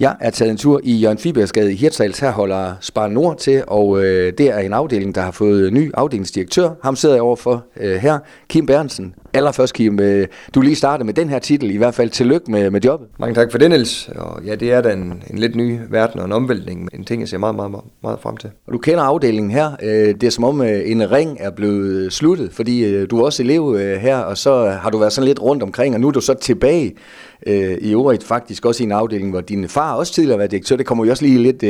Jeg er taget en tur i Jørgen Fibersgade i Hirtshals. Her holder Spar Nord til, og øh, det er en afdeling, der har fået ny afdelingsdirektør. Ham sidder jeg overfor øh, her, Kim Bernsen. Allerførst, Kim, øh, du lige startet med den her titel, i hvert fald tillykke med, med jobbet. Mange tak for det, Niels. Og ja, det er da en, en lidt ny verden og en omvæltning, en ting, jeg ser meget, meget, meget, frem til. Og du kender afdelingen her. Øh, det er som om øh, en ring er blevet sluttet, fordi du er også elev her, og så har du været sådan lidt rundt omkring, og nu er du så tilbage i øvrigt faktisk også i en afdeling, hvor din far også tidligere var direktør. Det kommer jo også lige lidt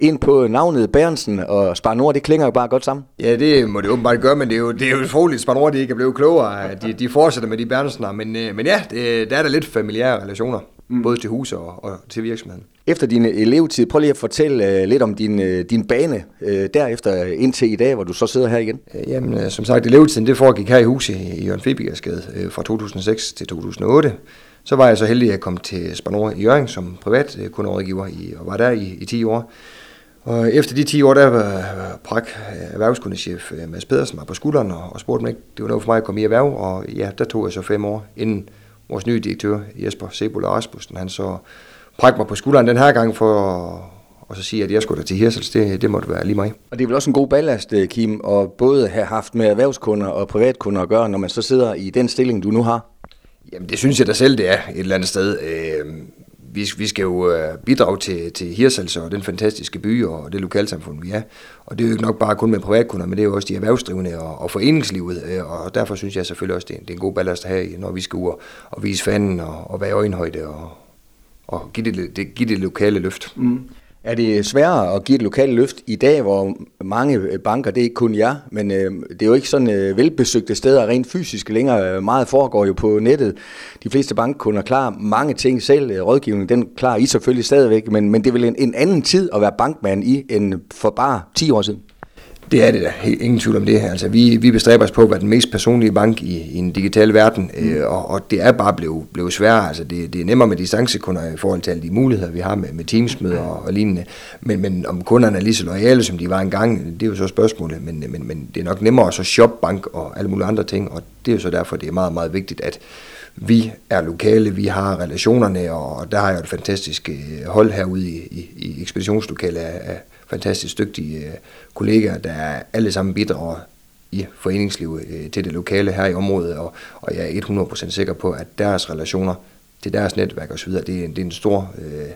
ind på navnet Bærensen og Spar Nord. Det klinger jo bare godt sammen. Ja, det må det åbenbart gøre, men det er jo, det er jo utroligt, Spar Nord de ikke er blevet klogere. De, de fortsætter med de Bærensener, men, øh, men ja, det, der er der lidt familiære relationer. Mm. både til hus og, og til virksomheden. Efter din elevtid, prøv lige at fortælle uh, lidt om din, uh, din bane uh, derefter indtil i dag, hvor du så sidder her igen. Uh, jamen, uh, som sagt, elevtiden det foregik her i huset i Jørgen Fibigersgade uh, fra 2006 til 2008. Så var jeg så heldig at komme til Spanor i Jørgen som privat kunderådgiver i, og var der i, i 10 år. Og efter de 10 år, der var Prak erhvervskundechef Mads Pedersen mig på skulderen og, spurgte mig, det var noget for mig at komme i erhverv, og ja, der tog jeg så fem år, inden vores nye direktør Jesper Sebola Rasmussen, han så præk mig på skulderen den her gang for og så sige, at jeg skulle da til Hirsels, det, det måtte være lige mig. Og det er vel også en god ballast, Kim, at både have haft med erhvervskunder og privatkunder at gøre, når man så sidder i den stilling, du nu har? Jamen, det synes jeg da selv, det er et eller andet sted. Øh, vi, vi skal jo øh, bidrage til, til Hirsals og den fantastiske by og det lokalsamfund, vi er. Og det er jo ikke nok bare kun med privatkunder, men det er jo også de erhvervsdrivende og, og foreningslivet. Øh, og derfor synes jeg selvfølgelig også, det er, det er en god ballast at have, når vi skal ud og, og vise fanden og, og være i øjenhøjde og, og give det, det, give det lokale løft. Mm. Er det sværere at give et lokalt løft i dag, hvor mange øh, banker, det er ikke kun jer, men øh, det er jo ikke sådan øh, velbesøgte steder rent fysisk længere. Øh, meget foregår jo på nettet. De fleste bankkunder klarer mange ting selv. Øh, rådgivning, den klarer I selvfølgelig stadigvæk, men, men det er vel en, en anden tid at være bankmand i, end for bare 10 år siden? Det er det da, ingen tvivl om det. Altså, vi, vi bestræber os på at være den mest personlige bank i, i en digital verden, mm. øh, og, og det er bare blevet, blevet sværere. Altså, det, det er nemmere med distancekunder i forhold til alle de muligheder, vi har med, med teamsmøder og, og lignende. Men, men om kunderne er lige så lojale, som de var engang, det er jo så spørgsmålet. Men, men, men det er nok nemmere at så shoppe bank og alle mulige andre ting, og det er jo så derfor, det er meget, meget vigtigt, at vi er lokale, vi har relationerne, og der har jeg et fantastisk øh, hold herude i, i, i ekspeditionslokalet af, af fantastisk dygtige kolleger, kollegaer, der alle sammen bidrager i foreningslivet øh, til det lokale her i området, og, og jeg er 100% sikker på, at deres relationer til deres netværk osv., det, er, det er en stor øh,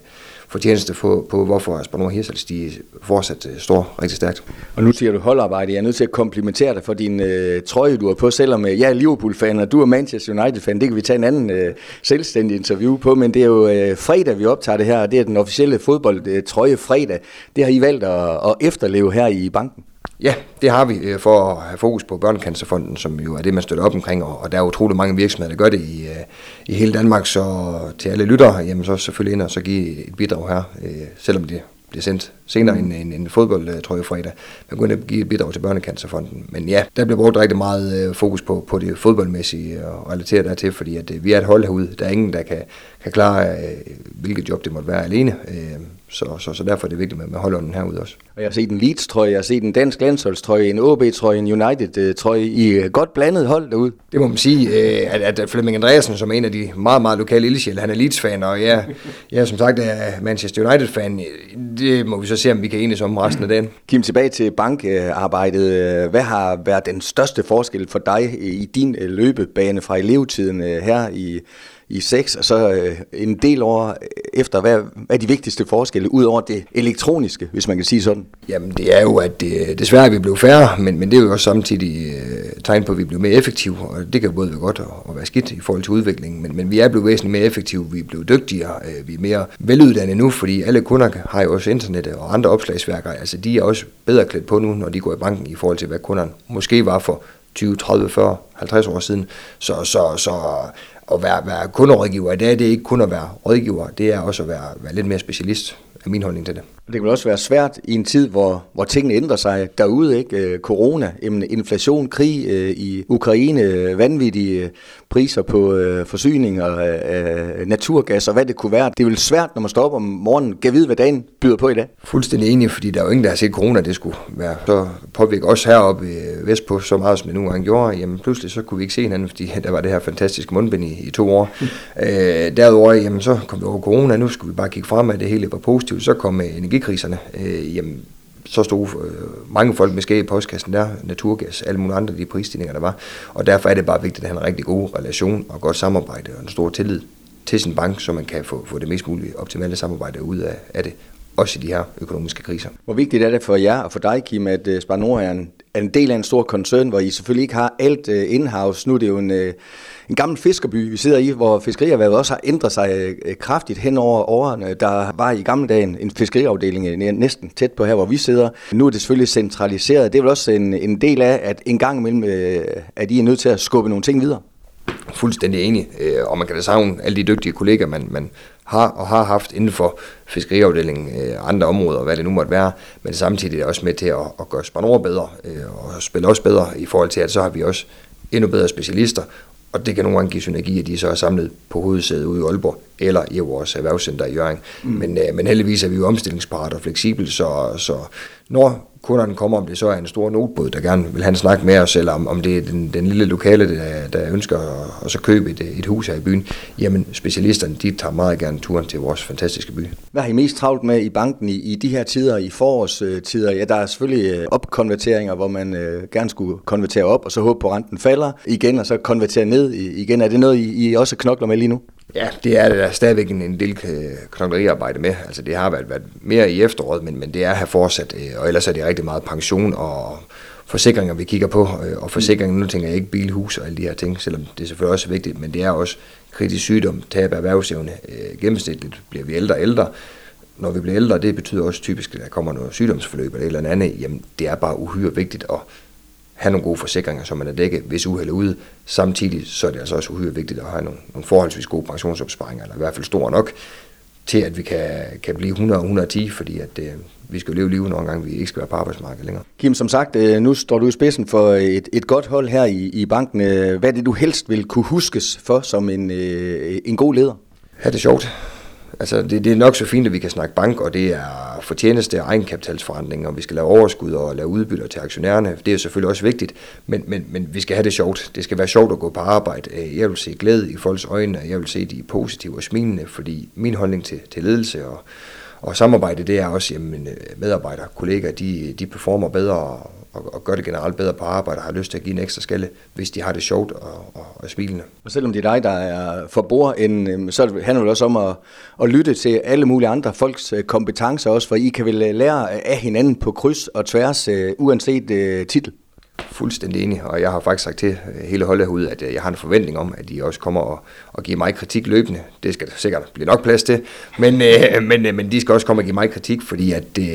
fortjeneste på, på hvorfor Aspanor Hirsals de fortsat øh, står rigtig stærkt. Og nu siger du holdarbejde. Jeg er nødt til at komplimentere dig for din øh, trøje, du har på, selvom øh, jeg er Liverpool-fan, og du er Manchester United-fan. Det kan vi tage en anden øh, selvstændig interview på, men det er jo øh, fredag, vi optager det her, og det er den officielle fodboldtrøje fredag. Det har I valgt at, at efterleve her i banken. Ja, det har vi øh, for at have fokus på Børnecancerfonden, som jo er det, man støtter op omkring, og der er utrolig mange virksomheder, der gør det i, øh, i hele Danmark, så til alle lyttere, jamen så selvfølgelig ind og så give et bidrag her, øh, selvom det bliver sendt senere en, en, tror fodboldtrøje fredag. Man kunne give et bidrag til Børnecancerfonden. Men ja, der bliver brugt rigtig meget fokus på, på det fodboldmæssige og relateret dertil, fordi at vi er et hold herude. Der er ingen, der kan, kan klare, hvilket job det måtte være alene. Så, så, så derfor er det vigtigt med, med holdånden herude også. Og jeg har set en Leeds-trøje, jeg har set en dansk landsholdstrøje, en OB-trøje, en United-trøje i godt blandet hold derude. Det må man sige, øh, at, at Flemming Andreasen, som er en af de meget, meget lokale ildsjæl, han er Leeds-fan, og jeg, jeg som sagt er Manchester United-fan. Det må vi så se, om vi kan enes om resten af dagen. Kim, tilbage til bankarbejdet. Hvad har været den største forskel for dig i din løbebane fra elevtiden her i i 6, og så øh, en del år efter, hvad, hvad er de vigtigste forskelle, ud over det elektroniske, hvis man kan sige sådan? Jamen det er jo, at det, desværre vi blev færre, men, men det er jo også samtidig øh, tegn på, at vi blev mere effektive, og det kan både være godt og, og være skidt i forhold til udviklingen, men, men vi er blevet væsentligt mere effektive, vi er blevet dygtigere, øh, vi er mere veluddannede nu, fordi alle kunder har jo også internet og andre opslagsværker, altså de er også bedre klædt på nu, når de går i banken i forhold til, hvad kunderne måske var for 20, 30, 40, 50 år siden. Så, så, så at være, være kunderådgiver i dag, det er ikke kun at være rådgiver, det er også at være, være lidt mere specialist, er min holdning til det. Det kan også være svært i en tid, hvor, hvor tingene ændrer sig derude, ikke? Øh, corona, inflation, krig øh, i Ukraine, vanvittige priser på øh, forsyninger naturgas og hvad det kunne være. Det er vel svært, når man står op om morgenen, kan vide, hvad dagen byder på i dag. Fuldstændig enig, fordi der er jo ingen, der har set corona, det skulle være. Så påvirker os heroppe vestpå så meget, som det nogle gange gjorde. Jamen pludselig så kunne vi ikke se hinanden, fordi der var det her fantastiske mundbind i, i to år. Mm. Øh, derudover, jamen så kom vi over corona, nu skulle vi bare kigge frem, at det hele var positivt. Så kom energikriserne. Øh, jamen, så stod øh, mange folk med skæg i postkassen der, naturgas, alle mulige andre de prisstigninger, der var. Og derfor er det bare vigtigt at have en rigtig god relation og godt samarbejde og en stor tillid til sin bank, så man kan få, få det mest mulige optimale samarbejde ud af, af det, også i de her økonomiske kriser. Hvor vigtigt er det for jer og for dig, Kim, at øh, uh, Spar Nord er en, del af en stor koncern, hvor I selvfølgelig ikke har alt øh, in-house. Nu er det jo en, øh, en gammel fiskerby, vi sidder i, hvor fiskerierhvervet også har ændret sig øh, kraftigt hen over årene. Der var i gamle dage en, fiskeriafdeling næsten tæt på her, hvor vi sidder. Nu er det selvfølgelig centraliseret. Det er vel også en, en del af, at en gang imellem, at I er nødt til at skubbe nogle ting videre fuldstændig enig, og man kan da savne alle de dygtige kolleger, man, man har og har haft inden for fiskeriafdelingen, øh, andre områder, hvad det nu måtte være, men samtidig er det også med til at, at gøre Spanor bedre, øh, og spille også bedre i forhold til, at så har vi også endnu bedre specialister, og det kan nogle gange give synergi, at de så er samlet på hovedsædet ude i Aalborg, eller i vores erhvervscenter i Jørgen. Mm. Men, øh, men heldigvis er vi jo omstillingsparate og fleksible, så, så når kunderne kommer, om det så er en stor notbåd, der gerne vil have en snak med os, eller om, om det er den, den lille lokale, der, der ønsker at, at så købe et, et hus her i byen, jamen specialisterne, de tager meget gerne turen til vores fantastiske by. Hvad har I mest travlt med i banken i, i de her tider, i forårstider? Ja, der er selvfølgelig øh, opkonverteringer, hvor man øh, gerne skulle konvertere op, og så håbe på, at renten falder igen, og så konvertere ned igen. Er det noget, I, I også knokler med lige nu? Ja, det er der stadigvæk en, en del øh, knokleriarbejde med. Altså det har været, været mere i efteråret, men, men det er her fortsat, øh, og ellers er det rigtig meget pension og forsikringer, vi kigger på. Øh, og forsikringer, nu tænker jeg ikke bilhus og alle de her ting, selvom det selvfølgelig også er vigtigt, men det er også kritisk sygdom, tab af erhvervsevne. Øh, gennemsnitligt bliver vi ældre og ældre. Når vi bliver ældre, det betyder også typisk, at der kommer noget sygdomsforløb eller et eller andet. Jamen, det er bare uhyre vigtigt at have nogle gode forsikringer, så man er dækket, hvis uheld er ude. Samtidig så er det altså også uhyre vigtigt at have nogle, nogle forholdsvis gode pensionsopsparinger, eller i hvert fald store nok, til at vi kan, kan blive 100 og 110, fordi at, øh, vi skal leve livet nogle gange, vi ikke skal være på arbejdsmarkedet længere. Kim, som sagt, øh, nu står du i spidsen for et, et godt hold her i, i banken. Øh, hvad er det, du helst vil kunne huskes for som en, øh, en god leder? Ja, det er sjovt. Altså, det, det er nok så fint, at vi kan snakke bank, og det er fortjeneste og egenkapitalsforandring, og vi skal lave overskud og lave udbytter til aktionærerne. Det er selvfølgelig også vigtigt, men, men, men vi skal have det sjovt. Det skal være sjovt at gå på arbejde. Øh, jeg vil se glæde i folks øjne, jeg vil se de positive og smilende, fordi min holdning til, til ledelse og, og samarbejde, det er også, at øh, medarbejdere, kollegaer, de, de performer bedre, og, og gør det generelt bedre på arbejde og har lyst til at give en ekstra skalle, hvis de har det sjovt og, og, og smilende. Og selvom det er dig, der er for bordenden, øhm, så handler det også om at, at lytte til alle mulige andre folks øh, kompetencer også, for I kan vel øh, lære af hinanden på kryds og tværs, øh, uanset titel. Fuldstændig enig, og jeg har faktisk sagt til øh, hele holdet herude, at øh, jeg har en forventning om, at de også kommer og, og giver mig kritik løbende. Det skal der sikkert blive nok plads til, men, øh, men, øh, men de skal også komme og give mig kritik, fordi at det,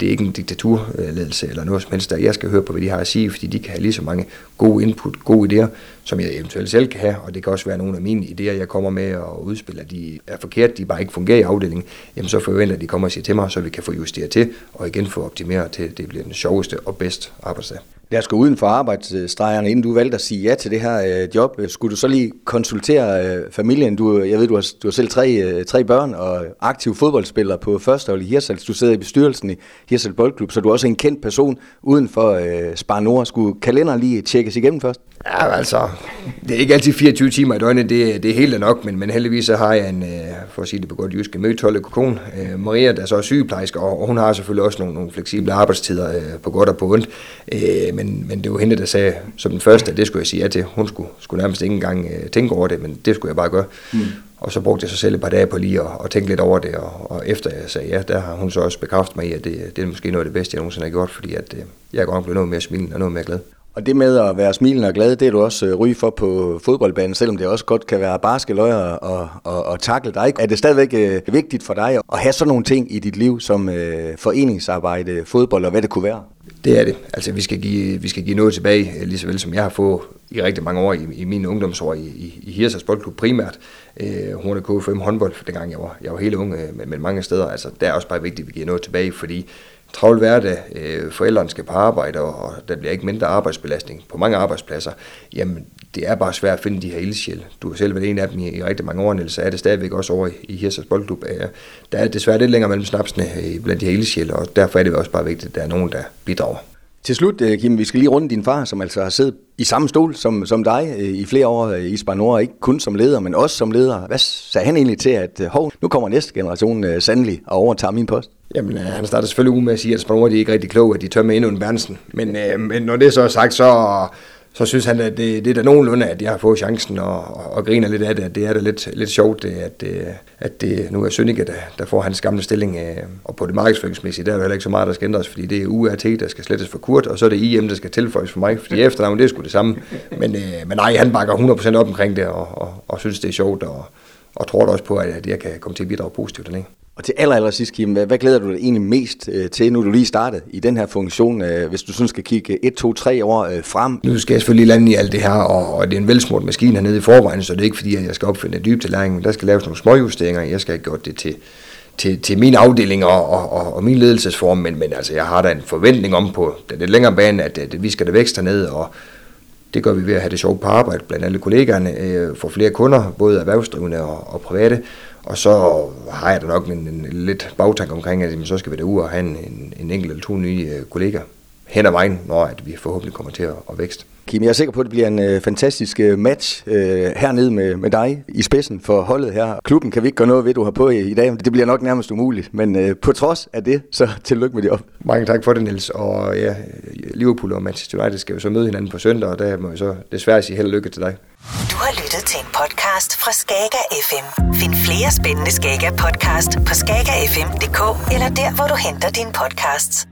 det er ikke en diktaturledelse eller noget som helst, der jeg skal høre på, hvad de har at sige, fordi de kan have lige så mange gode input, gode idéer, som jeg eventuelt selv kan have, og det kan også være nogle af mine idéer, jeg kommer med og udspiller, de er forkert, de bare ikke fungerer i afdelingen, jamen så forventer at de kommer og siger til mig, så vi kan få justeret til, og igen få optimeret til, det bliver den sjoveste og bedste arbejdsdag. Lad os gå uden for arbejdsstregerne, inden du valgte at sige ja til det her øh, job. Skulle du så lige konsultere øh, familien? Du, jeg ved, du har, du har selv tre, øh, tre børn og aktiv fodboldspiller på første hold i Hirsals. Du sidder i bestyrelsen i Hirsals Boldklub, så du er også en kendt person uden for øh, Spar Nord. Skulle kalenderen lige tjekkes igennem først? Ja, altså, det er ikke altid 24 timer i døgnet, det, det er helt nok, men, men heldigvis så har jeg en, for at sige det på godt jysk, mødt Tolle Kokon, Maria, der er så sygeplejerske, og hun har selvfølgelig også nogle, nogle fleksible arbejdstider på godt og på ondt men, men det var hende, der sagde som den første, at det skulle jeg sige ja til. Hun skulle, skulle nærmest ikke engang tænke over det, men det skulle jeg bare gøre. Mm. Og så brugte jeg så selv et par dage på lige at, at tænke lidt over det, og, og efter jeg sagde ja, der har hun så også bekræftet mig i, at det, det er måske noget af det bedste, jeg nogensinde har gjort, fordi at, jeg er godt nok blevet noget mere smilende og noget mere glad. Og det med at være smilende og glad, det er du også øh, ryge for på fodboldbanen, selvom det også godt kan være barske løjer og, og, og takle dig. Er det stadigvæk øh, vigtigt for dig at have sådan nogle ting i dit liv som øh, foreningsarbejde, fodbold og hvad det kunne være? Det er det. Altså, vi skal give, vi skal give noget tilbage, øh, lige så vel som jeg har fået i rigtig mange år i, i mine ungdomsår i, i, i Hirsers Boldklub primært. Øh, Horne KFM håndbold, dengang jeg var, jeg var helt ung, øh, men, men mange steder. Altså, det er også bare vigtigt, at vi giver noget tilbage, fordi travl hverdag, øh, forældrene skal på arbejde, og, og der bliver ikke mindre arbejdsbelastning på mange arbejdspladser. Jamen, det er bare svært at finde de her ildsjæl. Du har selv været en af dem i, i rigtig mange år, Niels, så er det stadigvæk også over i, i Hirsers Boldklub. Øh, der er desværre lidt længere mellem snapsene øh, blandt de her ildsjæl, og derfor er det også bare vigtigt, at der er nogen, der bidrager. Til slut, øh, Kim, vi skal lige runde din far, som altså har siddet i samme stol som, som dig øh, i flere år øh, i Spar Nord, ikke kun som leder, men også som leder. Hvad sagde han egentlig til, at hov, nu kommer næste generation sandelig og overtager min post? Jamen, han starter selvfølgelig ud med at sige, at Spar Nord de er ikke rigtig kloge, at de tør med endnu en Bernsen. Men, øh, men når det så er sagt, så så synes han, at det, det er da nogenlunde, at jeg har fået chancen og, og, og griner lidt af det. At det er da lidt, lidt sjovt, at, det, at det nu er Sønneke, der, der får hans gamle stilling. Øh, og på det markedsføringsmæssige, der er jo heller ikke så meget, der skal ændres, fordi det er URT, der skal slettes for Kurt, og så er det IM, der skal tilføjes for mig, fordi efternavn, det er sgu det samme. Men, øh, men nej, han bakker 100% op omkring det, og, og, og synes, det er sjovt, og, og tror da også på, at jeg kan komme til at bidrage positivt dernede. Og til aller, aller sidst, Kim, hvad, hvad glæder du dig egentlig mest øh, til, nu du lige startet i den her funktion, øh, hvis du sådan skal kigge 1, 2, 3 år øh, frem? Nu skal jeg selvfølgelig lande i alt det her, og, og det er en velsmurt maskine hernede i forvejen, så det er ikke fordi, at jeg skal opfinde en dyb læring, men der skal laves nogle småjusteringer. Jeg skal have gjort det til, til, til min afdeling og, og, og, og min ledelsesform, men, men altså, jeg har da en forventning om på den lidt længere bane, at, at vi skal da vækst hernede, og det gør vi ved at have det sjovt på arbejde blandt alle kollegaerne, øh, få flere kunder, både erhvervsdrivende og, og private, og så har jeg da nok en, en, lidt bagtank omkring, at jamen, så skal vi ud og have en, en, en enkelt eller to nye øh, kollegaer hen ad vejen, når at vi forhåbentlig kommer til at, at vækste. Kim, jeg er sikker på, at det bliver en øh, fantastisk øh, match øh, hernede med, med dig i spidsen for holdet her. Klubben kan vi ikke gøre noget ved, du har på i, i dag. Det bliver nok nærmest umuligt, men øh, på trods af det, så tillykke med det op. Mange tak for det, Niels. Og ja, Liverpool og Manchester United skal jo så møde hinanden på søndag, og der må vi så desværre sige held og lykke til dig. Du har lyttet til en podcast fra Skager FM. Find flere spændende Skager podcast på skagerfm.dk eller der, hvor du henter dine podcasts.